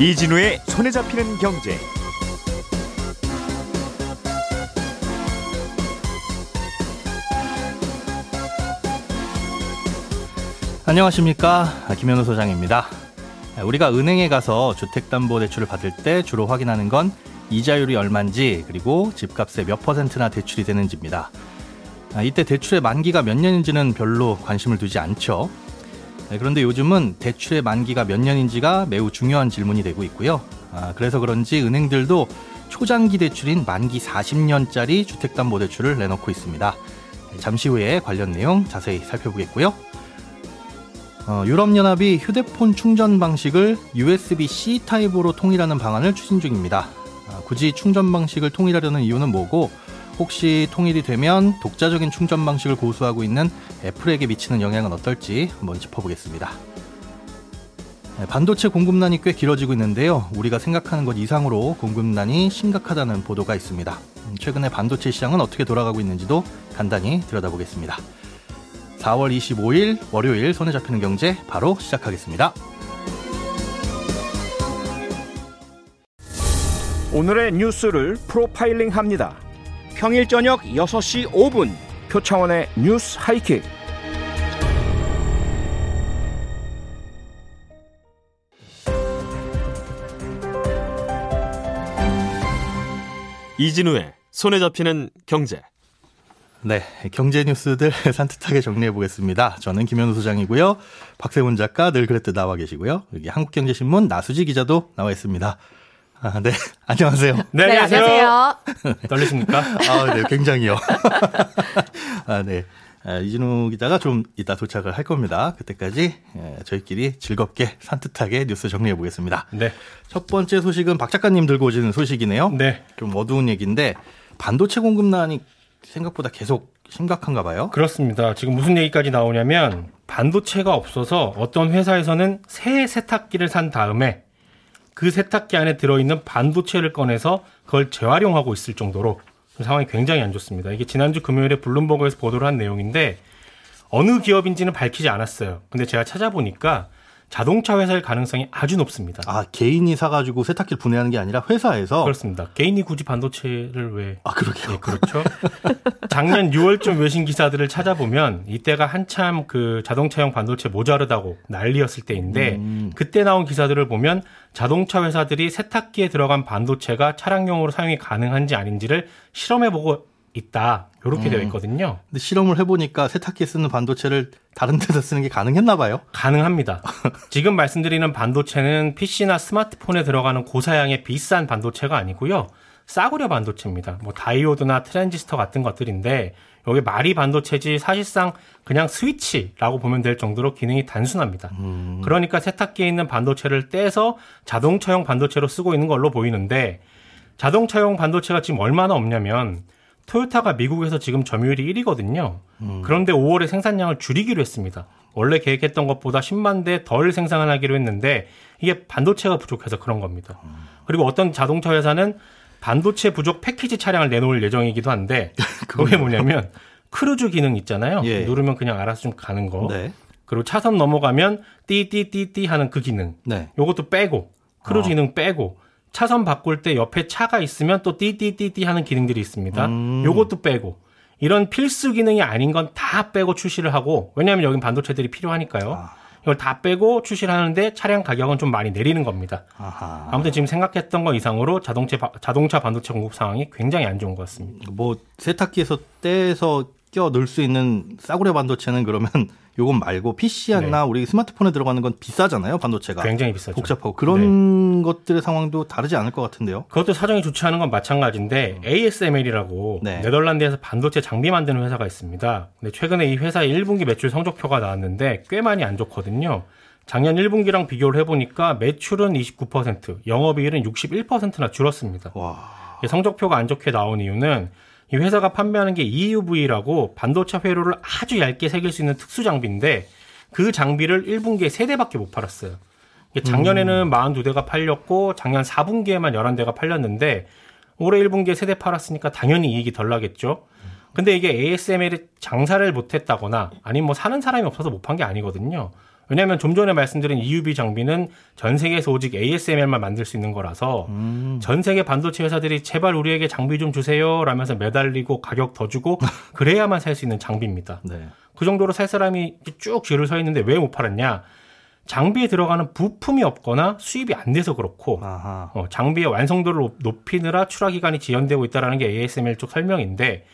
이진우의 손에 잡히는 경제. 안녕하십니까 김현우 소장입니다. 우리가 은행에 가서 주택담보대출을 받을 때 주로 확인하는 건 이자율이 얼마인지 그리고 집값의 몇 퍼센트나 대출이 되는지입니다. 이때 대출의 만기가 몇 년인지는 별로 관심을 두지 않죠. 그런데 요즘은 대출의 만기가 몇 년인지가 매우 중요한 질문이 되고 있고요. 그래서 그런지 은행들도 초장기 대출인 만기 40년짜리 주택담보대출을 내놓고 있습니다. 잠시 후에 관련 내용 자세히 살펴보겠고요. 어, 유럽연합이 휴대폰 충전 방식을 USB-C 타입으로 통일하는 방안을 추진 중입니다. 어, 굳이 충전 방식을 통일하려는 이유는 뭐고 혹시 통일이 되면 독자적인 충전 방식을 고수하고 있는 애플에게 미치는 영향은 어떨지 한번 짚어보겠습니다. 네, 반도체 공급난이 꽤 길어지고 있는데요. 우리가 생각하는 것 이상으로 공급난이 심각하다는 보도가 있습니다. 음, 최근에 반도체 시장은 어떻게 돌아가고 있는지도 간단히 들여다보겠습니다. 4월 25일 월요일 손에 잡히는 경제 바로 시작하겠습니다. 오늘의 뉴스를 프로파일링 합니다. 평일 저녁 6시 5분 표창원의 뉴스 하이킥. 이진우의 손에 잡히는 경제. 네, 경제 뉴스들 산뜻하게 정리해 보겠습니다. 저는 김현우 소장이고요. 박세훈 작가 늘 그랬듯 나와 계시고요. 여기 한국경제신문 나수지 기자도 나와 있습니다. 아, 네. 안녕하세요. 네, 네 안녕하세요. 떨리십니까? 아, 네, 굉장히요. 아, 네. 아, 이진우 기자가 좀 이따 도착을 할 겁니다. 그때까지 예, 저희끼리 즐겁게 산뜻하게 뉴스 정리해 보겠습니다. 네. 첫 번째 소식은 박 작가님 들고 오시는 소식이네요. 네. 좀 어두운 얘기인데 반도체 공급난이 생각보다 계속 심각한가 봐요. 그렇습니다. 지금 무슨 얘기까지 나오냐면 반도체가 없어서 어떤 회사에서는 새 세탁기를 산 다음에 그 세탁기 안에 들어있는 반도체를 꺼내서 그걸 재활용하고 있을 정도로 상황이 굉장히 안 좋습니다. 이게 지난주 금요일에 블룸버그에서 보도를 한 내용인데 어느 기업인지는 밝히지 않았어요. 근데 제가 찾아보니까 자동차 회사일 가능성이 아주 높습니다. 아 개인이 사가지고 세탁기를 분해하는 게 아니라 회사에서 그렇습니다. 개인이 굳이 반도체를 왜? 아 그러게요. 네, 그렇죠. 작년 6월쯤 외신 기사들을 찾아보면 이때가 한참 그 자동차용 반도체 모자르다고 난리였을 때인데 음. 그때 나온 기사들을 보면 자동차 회사들이 세탁기에 들어간 반도체가 차량용으로 사용이 가능한지 아닌지를 실험해보고 있다. 이렇게 음. 되어 있거든요. 근데 실험을 해보니까 세탁기에 쓰는 반도체를 다른 데서 쓰는 게 가능했나 봐요? 가능합니다. 지금 말씀드리는 반도체는 PC나 스마트폰에 들어가는 고사양의 비싼 반도체가 아니고요. 싸구려 반도체입니다. 뭐 다이오드나 트랜지스터 같은 것들인데 여기 말이 반도체지 사실상 그냥 스위치라고 보면 될 정도로 기능이 단순합니다. 음. 그러니까 세탁기에 있는 반도체를 떼서 자동차용 반도체로 쓰고 있는 걸로 보이는데 자동차용 반도체가 지금 얼마나 없냐면 토요타가 미국에서 지금 점유율이 1위거든요. 음. 그런데 5월에 생산량을 줄이기로 했습니다. 원래 계획했던 것보다 10만 대 덜 생산하기로 했는데 이게 반도체가 부족해서 그런 겁니다. 음. 그리고 어떤 자동차 회사는 반도체 부족 패키지 차량을 내놓을 예정이기도 한데 그게 뭐냐면 크루즈 기능 있잖아요. 예. 누르면 그냥 알아서 좀 가는 거. 네. 그리고 차선 넘어가면 띠띠띠띠 하는 그 기능. 네. 요것도 빼고 크루즈 어. 기능 빼고 차선 바꿀 때 옆에 차가 있으면 또 띠띠띠띠 하는 기능들이 있습니다. 음. 요것도 빼고 이런 필수 기능이 아닌 건 다 빼고 출시를 하고 왜냐하면 여긴 반도체들이 필요하니까요. 아. 이걸 다 빼고 출시를 하는데 차량 가격은 좀 많이 내리는 겁니다. 아하. 아무튼 지금 생각했던 것 이상으로 자동차 자동차 반도체 공급 상황이 굉장히 안 좋은 것 같습니다. 뭐 세탁기에서 떼서 껴 넣을 수 있는 싸구려 반도체는 그러면 요건 말고 PC나 네. 우리 스마트폰에 들어가는 건 비싸잖아요, 반도체가. 굉장히 비싸죠. 복잡하고 그런 네. 것들의 상황도 다르지 않을 것 같은데요. 그것도 사정이 좋지 않은 건 마찬가지인데 음. ASML이라고 네. 네덜란드에서 반도체 장비 만드는 회사가 있습니다. 근데 최근에 이 회사의 1분기 매출 성적표가 나왔는데 꽤 많이 안 좋거든요. 작년 1분기랑 비교를 해보니까 매출은 29%, 영업이익은 61%나 줄었습니다. 와. 성적표가 안 좋게 나온 이유는 이 회사가 판매하는 게 EUV라고 반도체 회로를 아주 얇게 새길 수 있는 특수 장비인데 그 장비를 1분기에 3대밖에 못 팔았어요. 작년에는 음. 42대가 팔렸고 작년 4분기에만 11대가 팔렸는데 올해 1분기에 3대 팔았으니까 당연히 이익이 덜 나겠죠. 근데 이게 ASML이 장사를 못 했다거나 아니면 뭐 사는 사람이 없어서 못 판 게 아니거든요. 왜냐하면 좀 전에 말씀드린 EUV 장비는 전 세계에서 오직 ASML만 만들 수 있는 거라서 음. 전 세계 반도체 회사들이 제발 우리에게 장비 좀 주세요 라면서 매달리고 가격 더 주고 그래야만 살 수 있는 장비입니다. 네. 그 정도로 살 사람이 쭉 줄을 서 있는데 왜 못 팔았냐? 장비에 들어가는 부품이 없거나 수입이 안 돼서 그렇고. 어, 장비의 완성도를 높- 높이느라 출하 기간이 지연되고 있다라는 게 ASML 쪽 설명인데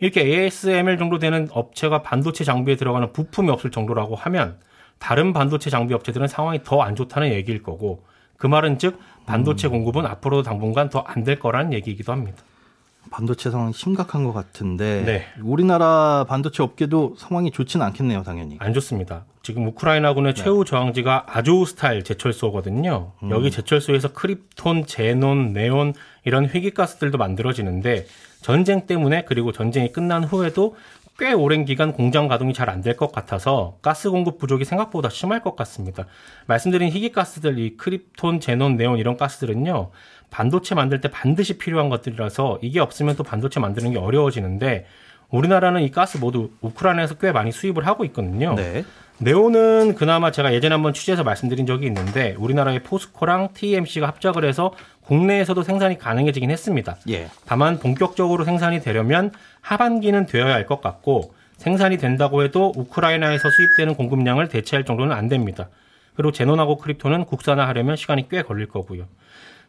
이렇게 ASML 정도 되는 업체가 반도체 장비에 들어가는 부품이 없을 정도라고 하면 다른 반도체 장비 업체들은 상황이 더 안 좋다는 얘기일 거고 그 말은 즉 반도체 공급은 앞으로도 당분간 더 안 될 거라는 얘기이기도 합니다. 반도체 상황이 심각한 것 같은데 네. 우리나라 반도체 업계도 상황이 좋지는 않겠네요, 당연히. 안 좋습니다. 지금 우크라이나군의 최후 저항지가 아조우스탈 제철소거든요. 여기 제철소에서 크립톤, 제논, 네온 이런 회기가스들도 만들어지는데 전쟁 때문에 그리고 전쟁이 끝난 후에도 꽤 오랜 기간 공장 가동이 잘 안 될 것 같아서 가스 공급 부족이 생각보다 심할 것 같습니다. 말씀드린 희귀가스들, 이 크립톤, 제논, 네온 이런 가스들은요, 반도체 만들 때 반드시 필요한 것들이라서 이게 없으면 또 반도체 만드는 게 어려워지는데 우리나라는 이 가스 모두 우크라이나에서 꽤 많이 수입을 하고 있거든요. 네. 네온은 그나마 제가 예전에 한번 취재해서 말씀드린 적이 있는데 우리나라의 포스코랑 TMC가 합작을 해서 국내에서도 생산이 가능해지긴 했습니다. 예. 다만 본격적으로 생산이 되려면 하반기는 되어야 할 것 같고 생산이 된다고 해도 우크라이나에서 수입되는 공급량을 대체할 정도는 안 됩니다. 그리고 제논하고 크립톤은 국산화하려면 시간이 꽤 걸릴 거고요.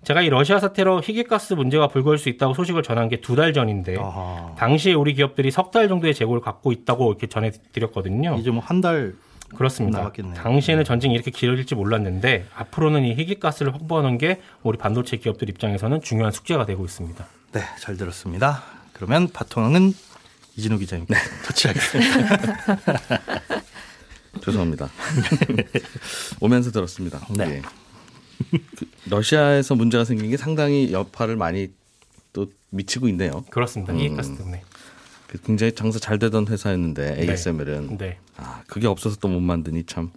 제가 이 러시아 사태로 희귀가스 문제가 불거질 수 있다고 소식을 전한 게 두 달 전인데 아하. 당시에 우리 기업들이 석 달 정도의 재고를 갖고 있다고 이렇게 전해드렸거든요. 이제 뭐 한 달 그렇습니다. 남았겠네요. 당시에는 전쟁이 이렇게 길어질지 몰랐는데 앞으로는 이 희귀가스를 확보하는 게 우리 반도체 기업들 입장에서는 중요한 숙제가 되고 있습니다. 네, 잘 들었습니다. 그러면 바통은 이진우 기자님께 터치하겠습니다. 죄송합니다. 오면서 들었습니다. 네. 예. 그 러시아에서 문제가 생긴 게 상당히 여파를 많이 또 미치고 있네요. 그렇습니다. 음. 희귀가스 때문에. 그 굉장히 장사 잘 되던 회사였는데 ASML은 네. 아 그게 없어서 또 못 만드니 참.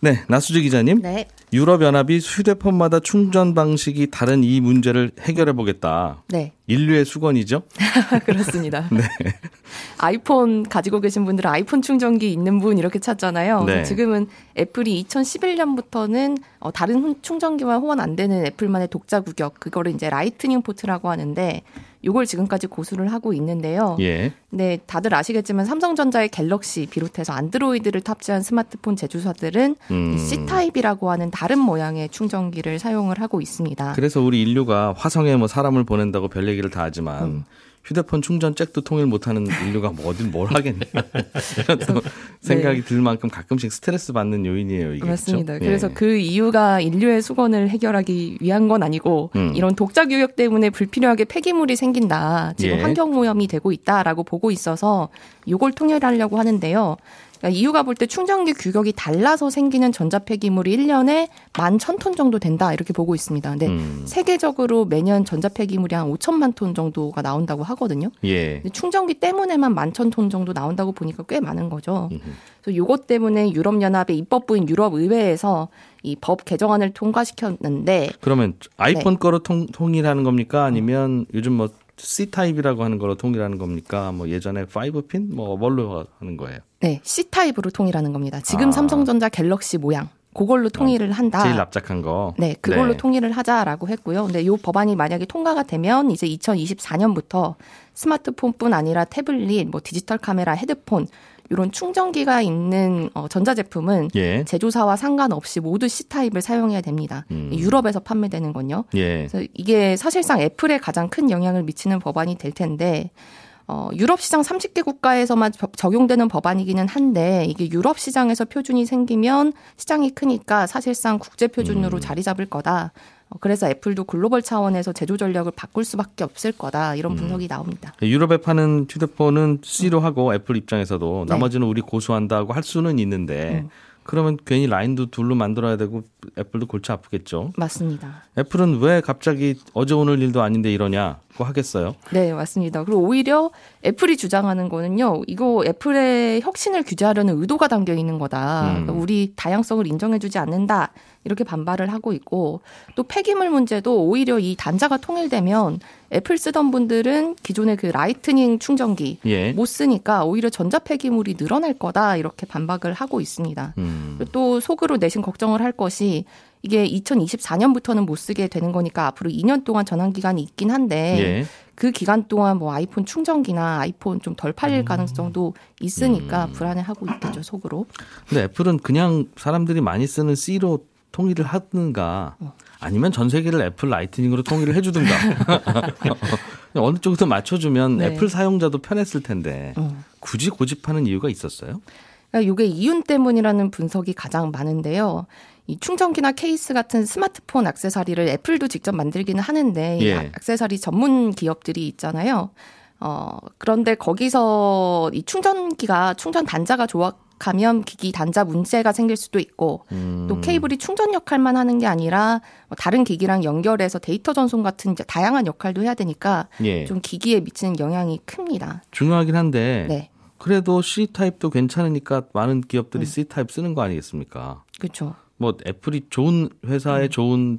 네, 나수지 기자님. 네. 유럽 연합이 휴대폰마다 충전 방식이 다른 이 문제를 해결해 보겠다. 네. 인류의 수건이죠? 그렇습니다. 아이폰 가지고 계신 분들은 아이폰 충전기 있는 분 이렇게 찾잖아요. 네. 지금은 애플이 2011년부터는 어, 다른 후- 충전기와 호환 안 되는 애플만의 독자 규격 그거를 이제 라이트닝 포트라고 하는데 요걸 지금까지 고수를 하고 있는데요. 예. 네, 다들 아시겠지만 삼성전자의 갤럭시 비롯해서 안드로이드를 탑재한 스마트폰 제조사들은 음. 이 C타입이라고 하는 다른 모양의 충전기를 사용을 하고 있습니다. 그래서 우리 인류가 화성에 뭐 사람을 보낸다고 별 얘기를 다 하지만 음. 휴대폰 충전 잭도 통일 못하는 인류가 뭐 어딜 뭘 하겠냐 이런 또 네. 생각이 들 만큼 가끔씩 스트레스 받는 요인이에요 이게 맞습니다. 그렇죠? 그래서 예. 그 이유가 인류의 수건을 해결하기 위한 건 아니고 음. 이런 독자 교육 때문에 불필요하게 폐기물이 생긴다. 지금 예. 환경 오염이 되고 있다라고 보고 있어서 이걸 통일하려고 하는데요. 그러니까 이유가 볼 때 충전기 규격이 달라서 생기는 전자 폐기물이 1년에 11,000톤 정도 된다 이렇게 보고 있습니다. 근데 음. 세계적으로 매년 전자 폐기물이 한 5천만 톤 정도가 나온다고 하거든요. 예. 충전기 때문에만 11,000톤 정도 나온다고 보니까 꽤 많은 거죠. 음흠. 그래서 요것 때문에 유럽 연합의 입법부인 유럽 의회에서 이 법 개정안을 통과시켰는데 그러면 아이폰 네. 거로 통, 통일하는 겁니까 아니면 요즘 뭐 C 타입이라고 하는 거로 통일하는 겁니까 뭐 예전에 5핀 뭐 뭘로 하는 거예요 네, C타입으로 통일하는 겁니다. 지금 아. 삼성전자 갤럭시 모양 그걸로 통일을 한다. 제일 납작한 거 네, 그걸로 네. 통일을 하자라고 했고요. 근데 이 법안이 만약에 통과가 되면 이제 2024년부터 스마트폰뿐 아니라 태블릿, 뭐 디지털 카메라, 헤드폰 이런 충전기가 있는 어, 전자제품은 예. 제조사와 상관없이 모두 C타입을 사용해야 됩니다. 음. 유럽에서 판매되는 건요. 예. 그래서 이게 사실상 애플에 가장 큰 영향을 미치는 법안이 될 텐데 어, 유럽 시장 30개 국가에서만 저- 적용되는 법안이기는 한데 이게 유럽 시장에서 표준이 생기면 시장이 크니까 사실상 국제 표준으로 음. 자리 잡을 거다. 어, 그래서 애플도 글로벌 차원에서 제조 전략을 바꿀 수밖에 없을 거다. 음. 이런 분석이 나옵니다. 유럽에 파는 휴대폰은 C로 하고 애플 입장에서도 네. 나머지는 우리 고수한다고 할 수는 있는데 음. 그러면 괜히 라인도 둘로 만들어야 되고 애플도 골치 아프겠죠. 맞습니다. 애플은 왜 갑자기 어제 오늘 일도 아닌데 이러냐고 하겠어요. 네, 맞습니다. 그리고 오히려 애플이 주장하는 거는요, 이거 애플의 혁신을 규제하려는 의도가 담겨 있는 거다. 음. 우리 다양성을 인정해 주지 않는다. 이렇게 반발을 하고 있고 또 폐기물 문제도 오히려 이 단자가 통일되면 애플 쓰던 분들은 기존의 그 라이트닝 충전기 예. 못 쓰니까 오히려 전자 폐기물이 늘어날 거다 이렇게 반박을 하고 있습니다. 음. 또 속으로 내심 걱정을 할 것이 이게 2024년부터는 못 쓰게 되는 거니까 앞으로 2년 동안 전환 기간이 있긴 한데 예. 그 기간 동안 뭐 아이폰 충전기나 아이폰 좀 덜 팔릴 음. 가능성도 있으니까 불안해하고 있겠죠 속으로. 근데 애플은 그냥 사람들이 많이 쓰는 C로 통일을 하든가 아니면 전 세계를 애플 Lightning으로 통일을 해주든가 어느 쪽에서 맞춰주면 네. 애플 사용자도 편했을 텐데 음. 굳이 고집하는 이유가 있었어요? 그러니까 이게 이윤 때문이라는 분석이 가장 많은데요. 이 충전기나 케이스 같은 스마트폰 액세서리를 애플도 직접 만들기는 하는데 이 예. 액세서리 전문 기업들이 있잖아요. 어, 그런데 거기서 이 충전기가 충전 단자가 조악하면 기기 단자 문제가 생길 수도 있고 음. 또 케이블이 충전 역할만 하는 게 아니라 뭐 다른 기기랑 연결해서 데이터 전송 같은 이제 다양한 역할도 해야 되니까 예. 좀 기기에 미치는 영향이 큽니다. 중요하긴 한데 네. 그래도 C 타입도 괜찮으니까 많은 기업들이 음. C 타입 쓰는 거 아니겠습니까? 그렇죠. 뭐 애플이 좋은 회사의 좋은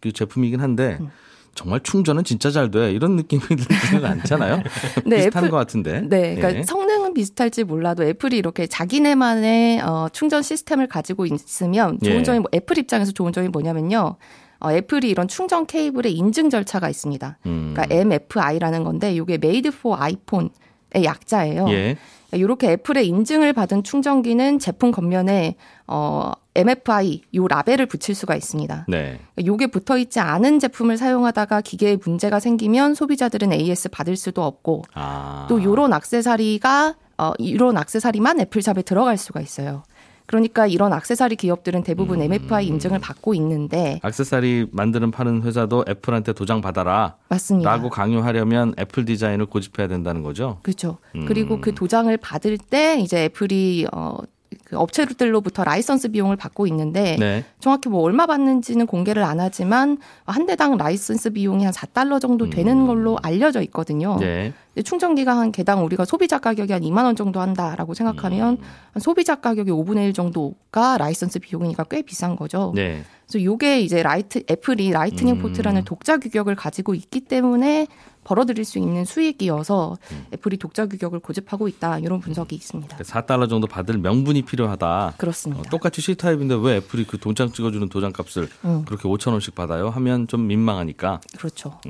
그 제품이긴 한데 음. 정말 충전은 진짜 잘 돼. 이런 느낌이 들지는 않잖아요. 네, 비슷한 애플- 것 같은데. 네, 그러니까 예. 성능은 비슷할지 몰라도 애플이 이렇게 자기네만의 어, 충전 시스템을 가지고 있으면 좋은 예. 점이 뭐, 애플 입장에서 좋은 점이 뭐냐면요. 어, 애플이 이런 충전 케이블의 인증 절차가 있습니다. 음. 그러니까 MFI라는 건데 이게 Made for iPhone의 약자예요. 예. 이렇게 애플의 인증을 받은 충전기는 제품 겉면에 어, MFI 요 라벨을 붙일 수가 있습니다. 네. 요게 붙어 있지 않은 제품을 사용하다가 기계에 문제가 생기면 소비자들은 AS 받을 수도 없고 아. 또 요런 액세서리가 어 이런 액세서리만 애플샵에 들어갈 수가 있어요. 그러니까 이런 액세서리 기업들은 대부분 음. MFI 인증을 받고 있는데 액세서리 만드는 파는 회사도 애플한테 도장 받아라. 맞습니다. 라고 강요하려면 애플 디자인을 고집해야 된다는 거죠. 그렇죠. 음. 그리고 그 도장을 받을 때 이제 애플이 어, 그 업체들로부터 라이선스 비용을 받고 있는데 네. 정확히 뭐 얼마 받는지는 공개를 안 하지만 한 대당 라이선스 비용이 한 4달러 정도 되는 걸로 알려져 있거든요. 음. 네. 충전기가 한 개당 우리가 소비자 가격이 한 2만 원 정도 한다라고 생각하면 음. 한 소비자 가격의 5분의 1 정도가 라이선스 비용이니까 꽤 비싼 거죠. 네. 그래서 요게 이제 라이트 애플이 Lightning 음. 포트라는 독자 규격을 가지고 있기 때문에 벌어들일 수 있는 수익이어서 음. 애플이 독자 규격을 고집하고 있다 이런 분석이 있습니다. 4달러 정도 받을 명분이 필요하다. 어, 그렇습니다. 똑같이 C 타입인데 왜 애플이 그 도장 찍어주는 도장 값을 음, 그렇게 5천 원씩 받아요? 하면 좀 민망하니까. 그렇죠.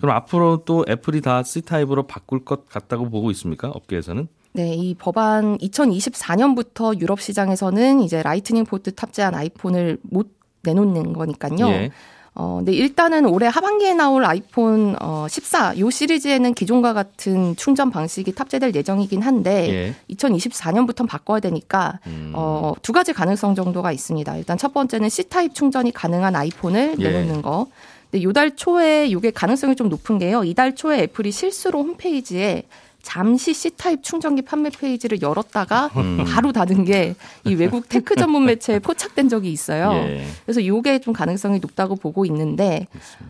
그럼 앞으로 또 애플이 다 C 타입으로 바꿀 것 같다고 보고 있습니까? 업계에서는? 네, 이 법안 2024년부터 유럽 시장에서는 이제 Lightning 포트 탑재한 아이폰을 못 내놓는 거니까요. 예. 어, 근데 일단은 올해 하반기에 나올 아이폰 어, 14, 요 시리즈에는 기존과 같은 충전 방식이 탑재될 예정이긴 한데 예. 2024년부터는 바꿔야 되니까 음. 어, 두 가지 가능성 정도가 있습니다. 일단 첫 번째는 C타입 충전이 가능한 아이폰을 예. 내놓는 거. 근데 요달 초에 이게 가능성이 좀 높은 게요. 이달 초에 애플이 실수로 홈페이지에 잠시 C타입 충전기 판매 페이지를 열었다가 음. 바로 닫은 게 이 외국 tech 전문 매체에 포착된 적이 있어요. 예. 그래서 요게 좀 가능성이 높다고 보고 있는데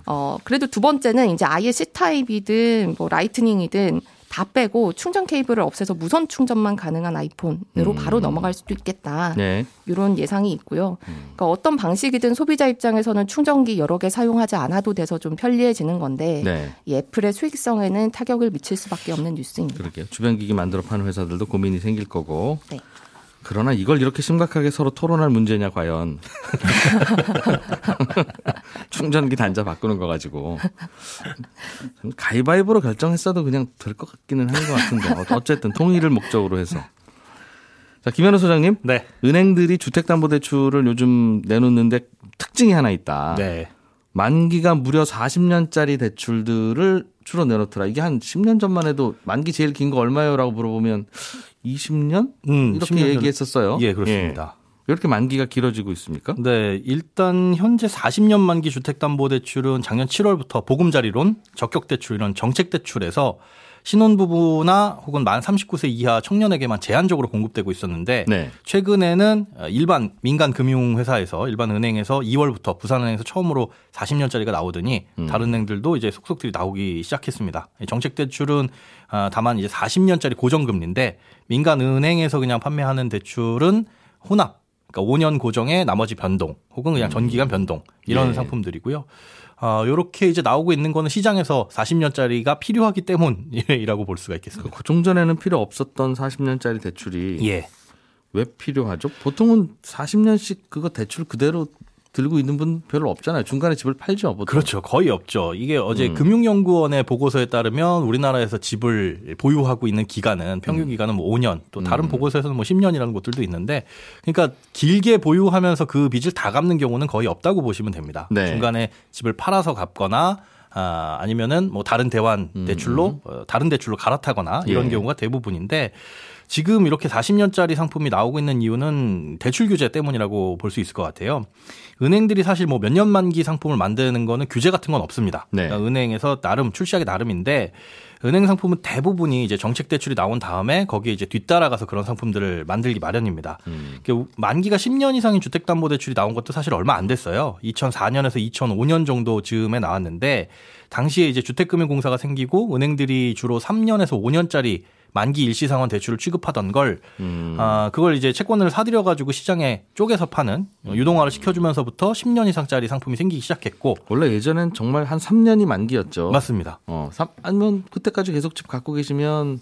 어 그래도 두 번째는 이제 아예 C 타입이든 뭐 Lightning이든 다 빼고 충전 케이블을 없애서 무선 충전만 가능한 아이폰으로 음. 바로 넘어갈 수도 있겠다. 네. 이런 예상이 있고요. 음. 그러니까 어떤 방식이든 소비자 입장에서는 충전기 여러 개 사용하지 않아도 돼서 좀 편리해지는 건데 네. 이 애플의 수익성에는 타격을 미칠 수밖에 없는 뉴스입니다. 그러게요. 주변 기기 만들어 파는 회사들도 고민이 생길 거고. 네. 그러나 이걸 이렇게 심각하게 서로 토론할 문제냐 과연. 충전기 단자 바꾸는 거 가지고. 가위바위보로 결정했어도 그냥 될 것 같기는 한 것 같은데. 어- 어쨌든 통일을 목적으로 해서. 자, 김현우 소장님. 네. 은행들이 주택담보대출을 요즘 내놓는데 특징이 하나 있다. 네. 만기가 무려 40년짜리 대출들을 주로 내놓더라. 이게 한 10년 전만 해도 만기 제일 긴 거 얼마요라고 물어보면 20년? 음, 이렇게 10년 전- 얘기했었어요. 예, 그렇습니다. 예. 이렇게 만기가 길어지고 있습니까? 네, 일단 현재 40년 만기 주택담보대출은 작년 7월부터 보금자리론, 적격대출 이런 정책대출에서 신혼부부나 혹은 만 39세 이하 청년에게만 제한적으로 공급되고 있었는데 네. 최근에는 일반 민간 금융회사에서 일반 은행에서 2월부터 부산은행에서 처음으로 40년짜리가 나오더니 음. 다른 은행들도 이제 속속들이 나오기 시작했습니다. 정책 대출은 아, 다만 이제 40년짜리 고정금리인데 민간 은행에서 그냥 판매하는 대출은 혼합 그러니까 5년 고정에 나머지 변동 혹은 그냥 전기간 변동 이런 예. 상품들이고요. 어, 요렇게 이제 나오고 있는 거는 시장에서 40년짜리가 필요하기 때문이라고 볼 수가 있겠습니다. 그 종전에는 필요 없었던 40년짜리 대출이 예. 왜 필요하죠? 보통은 40년씩 그거 대출 그대로 들고 있는 분 별로 없잖아요. 중간에 집을 팔죠. 보통. 그렇죠. 거의 없죠. 이게 어제 음. 금융연구원의 보고서에 따르면 우리나라에서 집을 보유하고 있는 기간은 음. 평균 기간은 뭐 5년, 또 다른 보고서에서는 뭐 10년이라는 곳들도 있는데, 그러니까 길게 보유하면서 그 빚을 다 갚는 경우는 거의 없다고 보시면 됩니다. 네. 중간에 집을 팔아서 갚거나 아, 아니면은 뭐 다른 대환 대출로 어, 다른 대출로 갈아타거나 이런 음. 예. 경우가 대부분인데 지금 이렇게 40년짜리 상품이 나오고 있는 이유는 대출 규제 때문이라고 볼 수 있을 것 같아요. 은행들이 사실 뭐 몇 년 만기 상품을 만드는 거는 규제 같은 건 없습니다. 네. 그러니까 은행에서 나름 출시하기 나름인데 은행 상품은 대부분이 이제 정책 대출이 나온 다음에 거기에 이제 뒤따라가서 그런 상품들을 만들기 마련입니다. 음. 그 만기가 10년 이상인 주택담보대출이 나온 것도 사실 얼마 안 됐어요. 2004년에서 2005년 정도 즈음에 나왔는데 당시에 이제 주택금융공사가 생기고 은행들이 주로 3년에서 5년짜리 만기 일시상환 대출을 취급하던 걸 음. 아, 그걸 이제 채권을 사들여 가지고 시장에 쪼개서 파는 유동화를 시켜주면서부터 10년 이상짜리 상품이 생기기 시작했고 원래 예전엔 정말 한 3년이 만기였죠. 맞습니다. 어, 삼- 아니면 그때까지 계속 집 갖고 계시면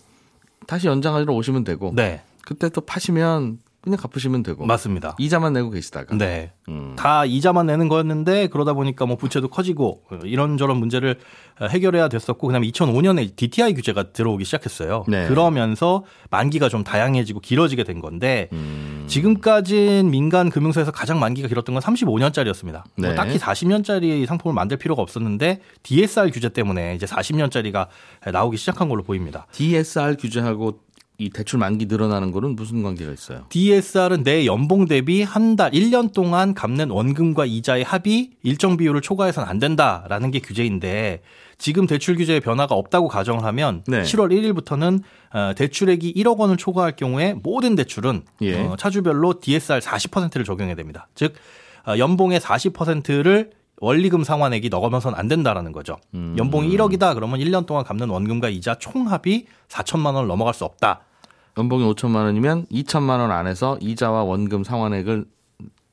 다시 연장하러 오시면 되고 네, 그때 또 파시면 그냥 갚으시면 되고 맞습니다. 이자만 내고 계시다가 네. 음. 다 이자만 내는 거였는데 그러다 보니까 뭐 부채도 커지고 이런저런 문제를 해결해야 됐었고 그다음에 2005년에 DTI 규제가 들어오기 시작했어요. 네. 그러면서 만기가 좀 다양해지고 길어지게 된 건데 음. 지금까지는 민간 금융사에서 가장 만기가 길었던 건 35년짜리였습니다. 네. 뭐 딱히 40년짜리 상품을 만들 필요가 없었는데 DSR 규제 때문에 이제 40년짜리가 나오기 시작한 걸로 보입니다. DSR 규제하고 이 대출 만기 늘어나는 거는 무슨 관계가 있어요? DSR은 내 연봉 대비 한 달, 1년 동안 갚는 원금과 이자의 합이 일정 비율을 초과해서는 안 된다라는 게 규제인데 지금 대출 규제에 변화가 없다고 가정을 하면 네. 7월 1일부터는 어, 대출액이 1억 원을 초과할 경우에 모든 대출은 예. 어, 차주별로 DSR 40%를 적용해야 됩니다. 즉 어, 연봉의 40%를 원리금 상환액이 넣으면서는 안 된다라는 거죠. 음. 연봉이 1억이다 그러면 1년 동안 갚는 원금과 이자 총합이 4천만 원을 넘어갈 수 없다. 연봉이 5천만 원이면 2천만 원 안에서 이자와 원금 상환액을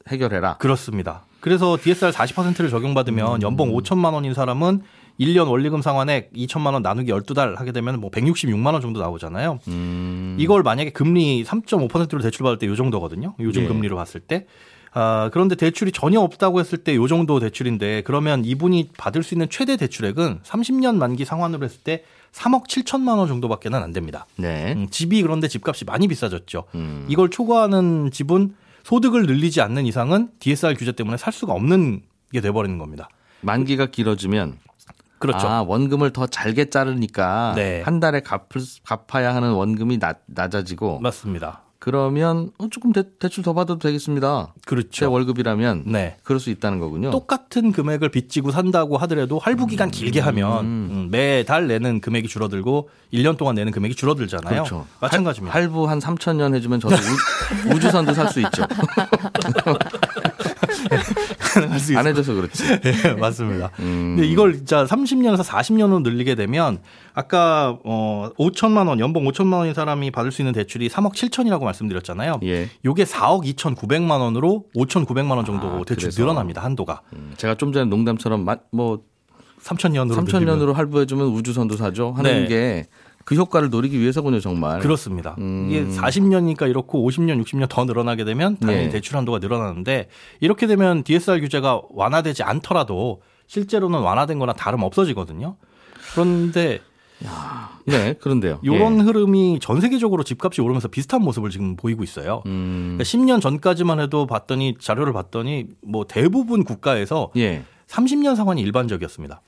해결해라. 그렇습니다. 그래서 DSR 40%를 적용받으면 연봉 5천만 원인 사람은 1년 원리금 상환액 2천만 원 나누기 12달 하게 되면 뭐 166만 원 정도 나오잖아요. 음. 이걸 만약에 금리 3.5%로 대출받을 때 요 정도거든요. 요즘 예. 금리로 봤을 때. 아, 그런데 대출이 전혀 없다고 했을 때 요 정도 대출인데 그러면 이분이 받을 수 있는 최대 대출액은 30년 만기 상환으로 했을 때 3억 7천만 원 정도밖에는 안 됩니다. 네. 음, 집이 그런데 집값이 많이 비싸졌죠. 음. 이걸 초과하는 집은 소득을 늘리지 않는 이상은 DSR 규제 때문에 살 수가 없는 게 돼버리는 겁니다. 만기가 길어지면 그렇죠. 아, 원금을 더 잘게 자르니까 네. 한 달에 갚을, 갚아야 하는 원금이 낮, 낮아지고 맞습니다. 그러면 어, 조금 대, 대출 더 받아도 되겠습니다. 제 그렇죠. 월급이라면 네. 그럴 수 있다는 거군요. 똑같은 금액을 빚지고 산다고 하더라도 할부 기간 길게 하면 음, 매달 내는 금액이 줄어들고 1년 동안 내는 금액이 줄어들잖아요. 그렇죠. 마찬가지입니다. 할, 부 한 3천 년 해주면 저도 우, 우주선도 살 수 있죠. 할수 안 해줘서 그렇지. 네, 맞습니다. 음. 근데 이걸 진짜 30년에서 40년으로 늘리게 되면 아까 어 5천만 원 연봉 5천만 원인 사람이 받을 수 있는 대출이 3억 7천이라고 말씀드렸잖아요. 예. 요게 4억 2천9백만 원으로 5천9백만 원 정도 아, 대출 그래서. 늘어납니다. 한도가. 음, 제가 좀 전에 농담처럼 마- 뭐 3천년으로 3천 년으로 할부해주면 우주선도 사죠 하는 네. 게 그 효과를 노리기 위해서군요 정말. 그렇습니다. 음. 이게 40년이니까 이렇고 50년, 60년 더 늘어나게 되면 당연히 네. 대출 한도가 늘어나는데 이렇게 되면 DSR 규제가 완화되지 않더라도 실제로는 완화된 거나 다름 없어지거든요. 그런데 네, 그런데요. 이런 예. 흐름이 전 세계적으로 집값이 오르면서 비슷한 모습을 지금 보이고 있어요. 음, 그러니까 10년 전까지만 해도 봤더니 자료를 봤더니 뭐 대부분 국가에서 예. 30년 상환이 일반적이었습니다.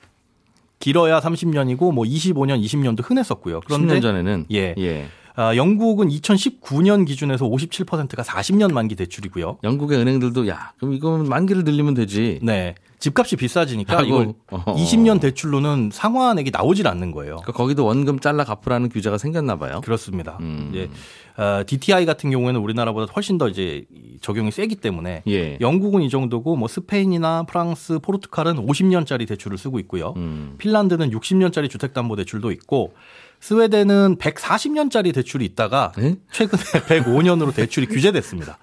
길어야 30년이고 뭐 25년, 20년도 흔했었고요. 그런데 10년 전에는 예. 예. 아, 영국은 2019년 기준에서 57%가 40년 만기 대출이고요. 영국의 은행들도 야 그럼 이거는 만기를 늘리면 되지. 네. 집값이 비싸지니까 이걸 어허. 20년 대출로는 상환액이 나오질 않는 거예요. 그러니까 거기도 원금 잘라 갚으라는 규제가 생겼나 봐요. 그렇습니다. 음. 이제 어, DTI 같은 경우에는 우리나라보다 훨씬 더 이제 이 적용이 세기 때문에 예. 영국은 이 정도고 뭐 스페인이나 프랑스, 포르투갈은 50년짜리 대출을 쓰고 있고요. 음. 핀란드는 60년짜리 주택담보대출도 있고 스웨덴은 140년짜리 대출이 있다가 예? 최근에 105년으로 대출이 규제됐습니다.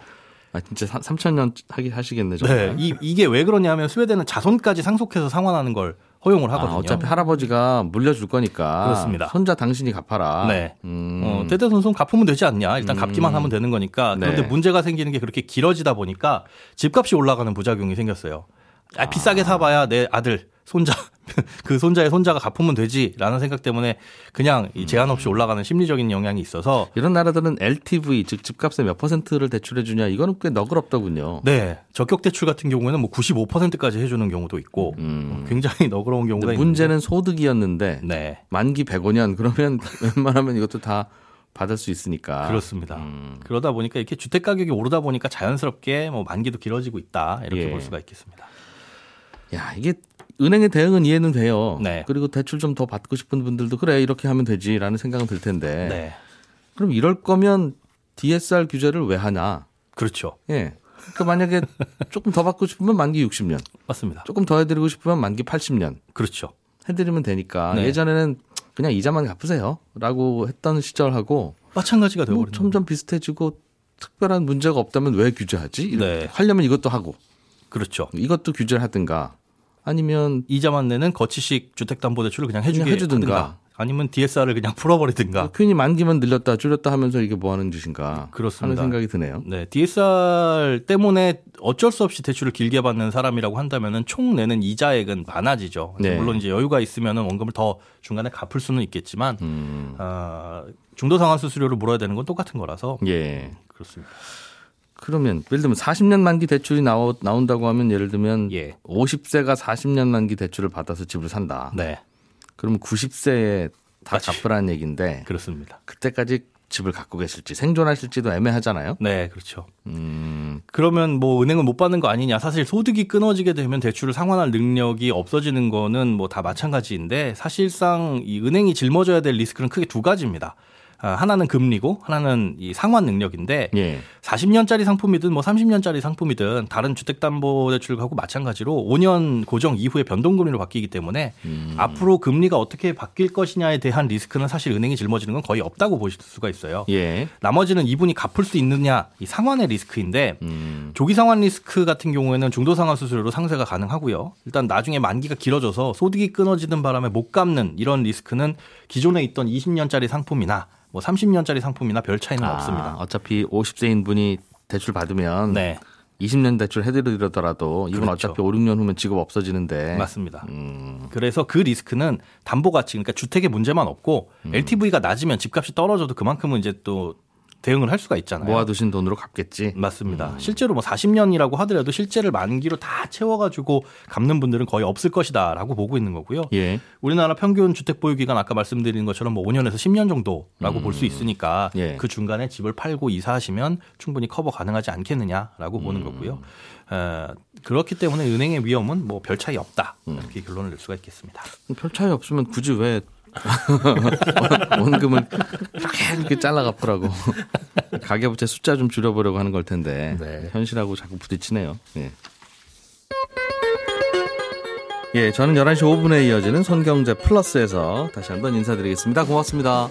아 진짜 3천 년 하기 하시겠네 네, 정말. 이, 이게 왜 그러냐면 스웨덴은 자손까지 상속해서 상환하는 걸 허용을 하거든요. 아, 어차피 할아버지가 물려줄 거니까 그렇습니다. 손자 당신이 갚아라. 네. 음. 어, 대대손손 갚으면 되지 않냐. 일단 갚기만 하면 되는 거니까. 그런데 네. 문제가 생기는 게 그렇게 길어지다 보니까 집값이 올라가는 부작용이 생겼어요. 아, 비싸게 사봐야 내 아들, 손자, 그 손자의 손자가 갚으면 되지라는 생각 때문에 그냥 이 제한 없이 올라가는 심리적인 영향이 있어서 이런 나라들은 LTV 즉 집값의 몇 퍼센트를 대출해 주냐 이거는 꽤 너그럽더군요. 네 적격 대출 같은 경우에는 뭐 95%까지 해주는 경우도 있고 어, 굉장히 너그러운 경우가 있는데 문제는 소득이었는데 네 만기 105년 그러면 웬만하면 이것도 다 받을 수 있으니까. 그렇습니다. 음. 그러다 보니까 이렇게 주택 가격이 오르다 보니까 자연스럽게 뭐 만기도 길어지고 있다 이렇게 예. 볼 수가 있겠습니다. 야 이게 은행의 대응은 이해는 돼요. 네. 그리고 대출 좀 더 받고 싶은 분들도 그래 이렇게 하면 되지라는 생각은 들 텐데. 네 그럼 이럴 거면 DSR 규제를 왜 하냐? 그렇죠 예. 그러니까 만약에 조금 더 받고 싶으면 만기 60년, 맞습니다. 조금 더 해드리고 싶으면 만기 80년 그렇죠. 해드리면 되니까 네. 예전에는 그냥 이자만 갚으세요라고 했던 시절하고 마찬가지가 뭐 되어버리는 점점 비슷해지고 특별한 문제가 없다면 왜 규제하지? 네. 하려면 이것도 하고 그렇죠. 이것도 규제를 하든가 아니면 이자만 내는 거치식 주택담보대출을 그냥 해주게 그냥 해주든가. 아니면 DSR을 그냥 풀어버리든가. 괜히 만기만 늘렸다 줄였다 하면서 이게 뭐 하는 짓인가 그렇습니다. 하는 생각이 드네요. 네, DSR 때문에 어쩔 수 없이 대출을 길게 받는 사람이라고 한다면은 총 내는 이자액은 많아지죠. 네. 물론 이제 여유가 있으면은 원금을 더 중간에 갚을 수는 있겠지만 음. 아, 중도 상환 수수료를 물어야 되는 건 똑같은 거라서 예. 그렇습니다. 그러면 예를 들면 40년 만기 대출이 나오, 나온다고 하면 예를 들면 예. 50세가 40년 만기 대출을 받아서 집을 산다. 네, 그러면 90세에 다 맞지. 갚으라는 얘기인데 그렇습니다. 그때까지 집을 갖고 계실지 생존하실지도 애매하잖아요. 네, 그렇죠. 음, 그러면 뭐 은행은 못 받는 거 아니냐. 사실 소득이 끊어지게 되면 대출을 상환할 능력이 없어지는 거는 뭐 다 마찬가지인데 사실상 이 은행이 짊어져야 될 리스크는 크게 두 가지입니다. 아, 하나는 금리고 하나는 이 상환 능력인데 예. 40년짜리 상품이든 뭐 30년짜리 상품이든 다른 주택담보대출하고 마찬가지로 5년 고정 이후에 변동금리로 바뀌기 때문에 앞으로 금리가 어떻게 바뀔 것이냐에 대한 리스크는 사실 은행이 짊어지는 건 거의 없다고 보실 수가 있어요. 예. 나머지는 이분이 갚을 수 있느냐 이 상환의 리스크인데 음, 조기 상환 리스크 같은 경우에는 중도 상환 수수료로 상쇄가 가능하고요. 일단 나중에 만기가 길어져서 소득이 끊어지는 바람에 못 갚는 이런 리스크는 기존에 있던 20년짜리 상품이나 뭐 30년짜리 상품이나 별 차이는 아, 없습니다. 어차피 50세인 분이 대출 받으면 네, 20년 대출 해드리더라도 이건 그렇죠. 어차피 5, 6년 후면 직업 없어지는데 맞습니다. 음, 그래서 그 리스크는 담보 가치 그러니까 주택의 문제만 없고 음. LTV가 낮으면 집값이 떨어져도 그만큼은 이제 또 대응을 할 수가 있잖아요. 모아두신 돈으로 갚겠지. 맞습니다. 실제로 뭐 40년이라고 하더라도 실제를 만기로 다 채워가지고 갚는 분들은 거의 없을 것이다라고 보고 있는 거고요. 예. 우리나라 평균 주택 보유 기간 아까 말씀드린 것처럼 뭐 5년에서 10년 정도라고 볼수 있으니까 예. 그 중간에 집을 팔고 이사하시면 충분히 커버 가능하지 않겠느냐라고 음. 보는 거고요. 에, 그렇기 때문에 은행의 위험은 뭐 별 차이 없다 음. 이렇게 결론을 낼 수가 있겠습니다. 별 차이 없으면 굳이 왜 원금을 이렇게 이렇게 잘라 갚으라고 가계부채 숫자 좀 줄여보려고 하는 걸 텐데 네. 현실하고 자꾸 부딪히네요. 예. 예, 저는 11시 5분에 이어지는 손경제 플러스에서 다시 한번 인사드리겠습니다. 고맙습니다.